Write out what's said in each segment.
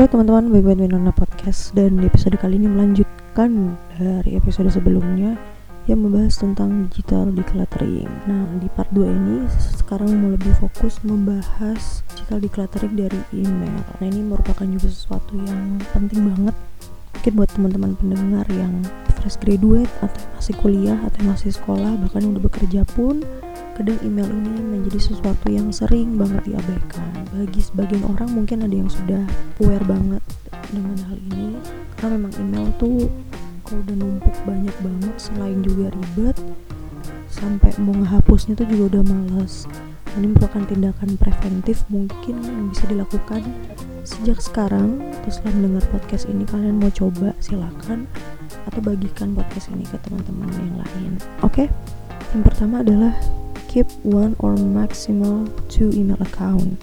Halo teman-teman, baik baik Winona Podcast. Dan di episode kali ini melanjutkan dari episode sebelumnya Yang membahas tentang digital decluttering. Nah di part 2 ini sekarang mau lebih fokus membahas digital decluttering dari email. Nah ini merupakan juga sesuatu yang penting banget. Mungkin buat teman-teman pendengar yang fresh graduate Atau masih kuliah atau masih sekolah Bahkan udah bekerja pun kadang email ini menjadi sesuatu yang sering banget diabaikan. Bagi sebagian orang mungkin ada yang sudah aware banget dengan hal ini karena memang email tuh kalau udah numpuk banyak banget selain juga ribet sampai mau ngehapusnya tuh juga udah males. Ini merupakan tindakan preventif mungkin yang bisa dilakukan sejak sekarang. Terus setelah mendengar podcast ini kalian mau coba silakan. Atau bagikan podcast ini ke teman-teman yang lain. Oke? Okay? yang pertama adalah keep one or maximal two email account.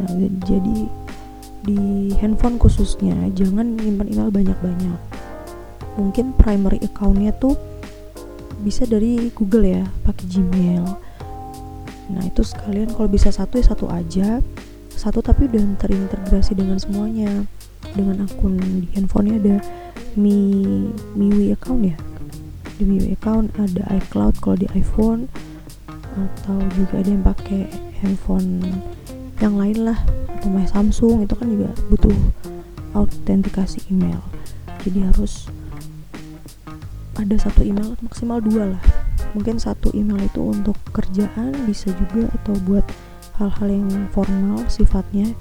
Nah, jadi di handphone khususnya jangan nyimpan email banyak-banyak. Mungkin primary accountnya tuh bisa dari Google ya, pakai Gmail. Nah itu sekalian kalau bisa satu ya satu aja, satu tapi udah terintegrasi dengan semuanya. Dengan akun di handphonenya ada Mi MIUI account ya. Di MIUI account ada iCloud kalau di iPhone atau juga ada yang pakai handphone yang lain lah atau my Samsung itu kan juga butuh autentikasi email. Jadi harus ada satu email maksimal dua lah. Mungkin satu email itu untuk kerjaan bisa juga atau buat hal-hal yang formal sifatnya.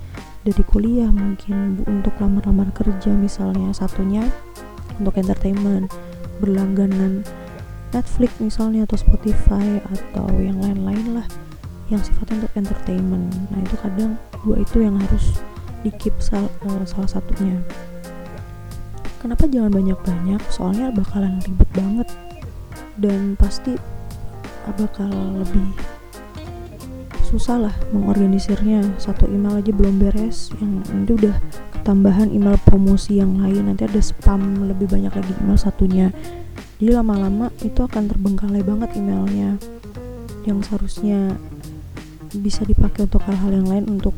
Dari kuliah mungkin untuk lamar-lamar kerja misalnya satunya untuk entertainment berlangganan Netflix misalnya atau Spotify atau yang lain-lain lah yang sifatnya untuk entertainment. Nah itu kadang dua itu yang harus di keep sal uh, salah satunya. Kenapa jangan banyak-banyak? Soalnya bakalan ribet banget. Dan pasti bakal lebih susah lah mengorganisirnya. Satu email aja belum beres yang itu udah ketambahan email promosi yang lain. Nanti ada spam lebih banyak lagi email satunya jadi lama-lama itu akan terbengkalai banget emailnya yang seharusnya bisa dipakai untuk hal-hal yang lain untuk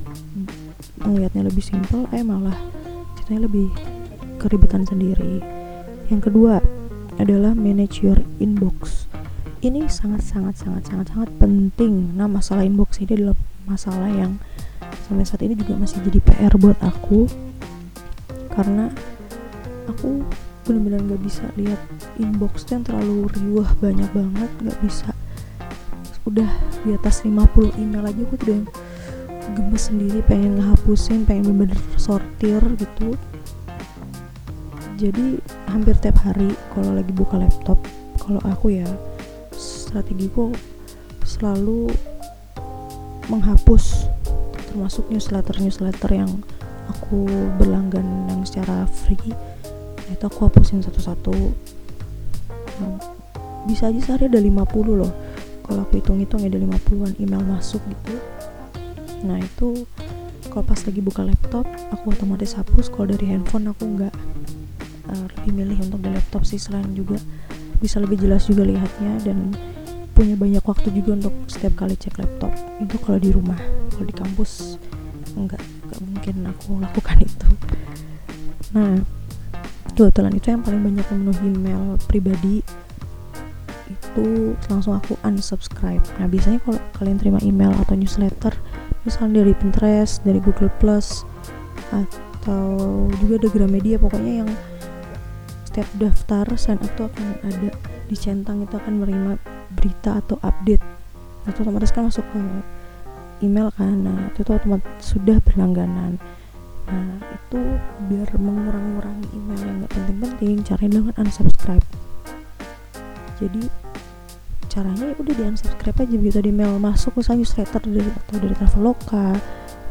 melihatnya lebih simpel eh malah ceritanya lebih keribetan sendiri. Yang kedua adalah manage your inbox. Ini sangat sangat sangat sangat sangat penting. Nah masalah inbox ini adalah masalah yang sampai saat ini juga masih jadi PR buat aku. Karena aku bener-bener gak bisa lihat inbox tuh yang terlalu riuh banyak banget gak bisa. Udah di atas 50 email aja aku udah gemes sendiri pengen ngehapusin pengen bener-bener sortir gitu. Jadi hampir tiap hari kalau lagi buka laptop kalau aku ya strategiku selalu menghapus termasuk newsletter newsletter yang aku berlanggan yang secara free itu aku hapusin satu-satu. Nah, bisa aja sehari ada 50 loh. Kalau aku hitung-hitung ya ada 50an email masuk gitu. Nah itu kalau pas lagi buka laptop aku otomatis hapus. Kalau dari handphone aku nggak uh, lebih milih untuk di laptop sih selain juga bisa lebih jelas juga lihatnya dan punya banyak waktu juga untuk setiap kali cek laptop. Itu kalau di rumah. Kalau di kampus nggak mungkin aku lakukan itu. Nah kebetulan itu yang paling banyak memenuhi email pribadi. Itu langsung aku unsubscribe. Nah biasanya kalau kalian terima email atau newsletter misalnya dari Pinterest dari Google Plus atau juga ada Gramedia pokoknya yang setiap daftar sign up itu akan ada di centang itu akan menerima berita atau update. Itu otomatis kan masuk ke email kan. Nah itu tuh otomatis sudah berlangganan nah itu biar mengurangi email yang gak penting-penting caranya dengan unsubscribe. Jadi caranya ya udah di unsubscribe aja begitu di email masuk misalnya newsletter dari atau dari Traveloka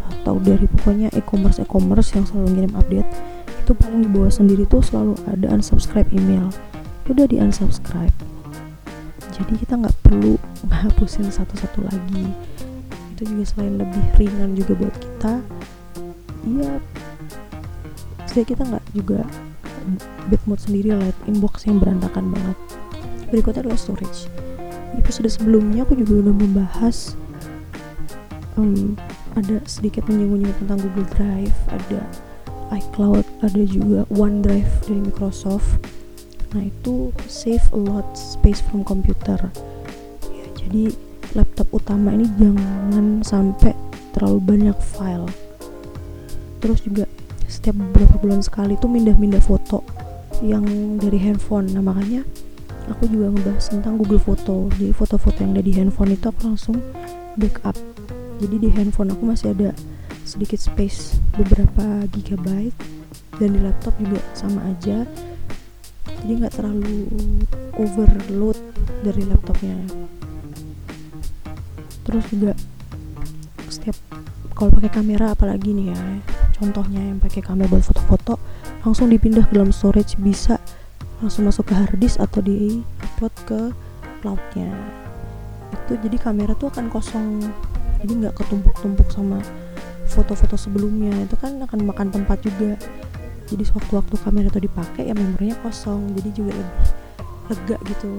atau dari pokoknya e-commerce e-commerce yang selalu ngirim update itu paling di bawah sendiri tuh selalu ada unsubscribe email. Ya udah di unsubscribe. Jadi kita nggak perlu ngapusin satu-satu lagi. Itu juga selain lebih ringan juga buat kita iya. Saya kita nggak juga bad mood sendiri lihat inbox yang berantakan banget. Berikutnya adalah storage. Di episode sebelumnya aku juga udah membahas um, ada sedikit menyinggung tentang Google Drive ada iCloud ada juga OneDrive dari Microsoft. Nah itu save a lot space from computer. Ya, jadi laptop utama ini jangan sampai terlalu banyak file terus juga setiap beberapa bulan sekali tuh mindah-mindah foto yang dari handphone. Nah makanya aku juga ngebahas tentang Google Foto. Jadi foto-foto yang ada di handphone itu aku langsung backup. Jadi di handphone aku masih ada sedikit space beberapa gigabyte dan di laptop juga sama aja. Jadi nggak terlalu overload dari laptopnya. Terus juga setiap kalau pakai kamera apalagi nih ya contohnya yang pakai kamera buat foto-foto langsung dipindah ke dalam storage bisa langsung masuk ke harddisk atau di upload ke cloudnya. Itu jadi kamera tuh akan kosong jadi nggak ketumpuk-tumpuk sama foto-foto sebelumnya. Itu kan akan makan tempat juga. Jadi sewaktu-waktu kamera itu dipakai ya memorinya kosong jadi juga lebih lega gitu.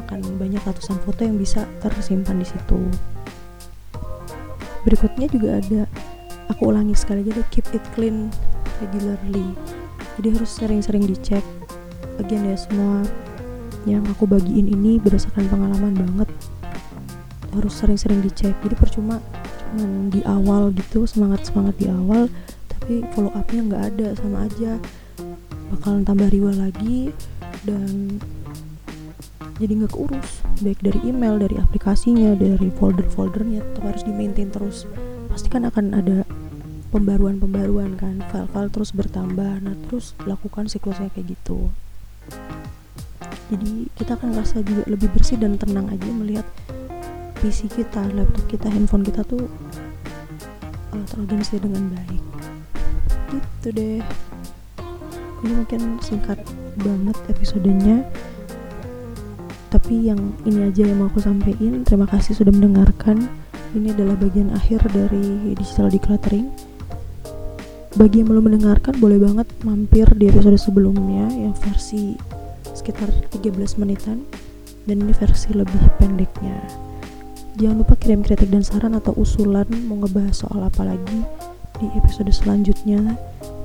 Akan banyak ratusan foto yang bisa tersimpan di situ. Berikutnya juga ada aku ulangi sekali jadi keep it clean regularly. Jadi harus sering-sering dicek bagian ya semua yang aku bagiin ini berdasarkan pengalaman banget. Harus sering-sering dicek. Jadi percuma cuman di awal gitu semangat-semangat di awal tapi follow upnya nggak ada sama aja. Bakalan tambah riwa lagi dan jadi nggak keurus. Baik dari email dari aplikasinya dari folder-foldernya tetap harus di maintain terus. Pasti kan akan ada pembaruan-pembaruan kan file-file terus bertambah. Nah terus lakukan siklusnya kayak gitu. Jadi kita akan rasa juga lebih bersih dan tenang aja melihat PC kita, laptop kita, handphone kita tuh uh, terorganisir dengan baik. Gitu deh. Ini mungkin singkat banget episodenya. Tapi yang ini aja yang mau aku sampaikan terima kasih sudah mendengarkan. Ini adalah bagian akhir dari digital decluttering bagi yang belum mendengarkan boleh banget mampir di episode sebelumnya yang versi sekitar 13 menitan dan ini versi lebih pendeknya jangan lupa kirim kritik dan saran atau usulan mau ngebahas soal apa lagi di episode selanjutnya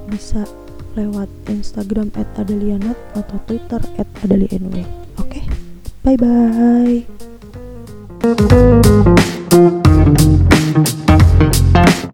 bisa lewat Instagram at adelianat atau Twitter at. Oke, okay? bye bye.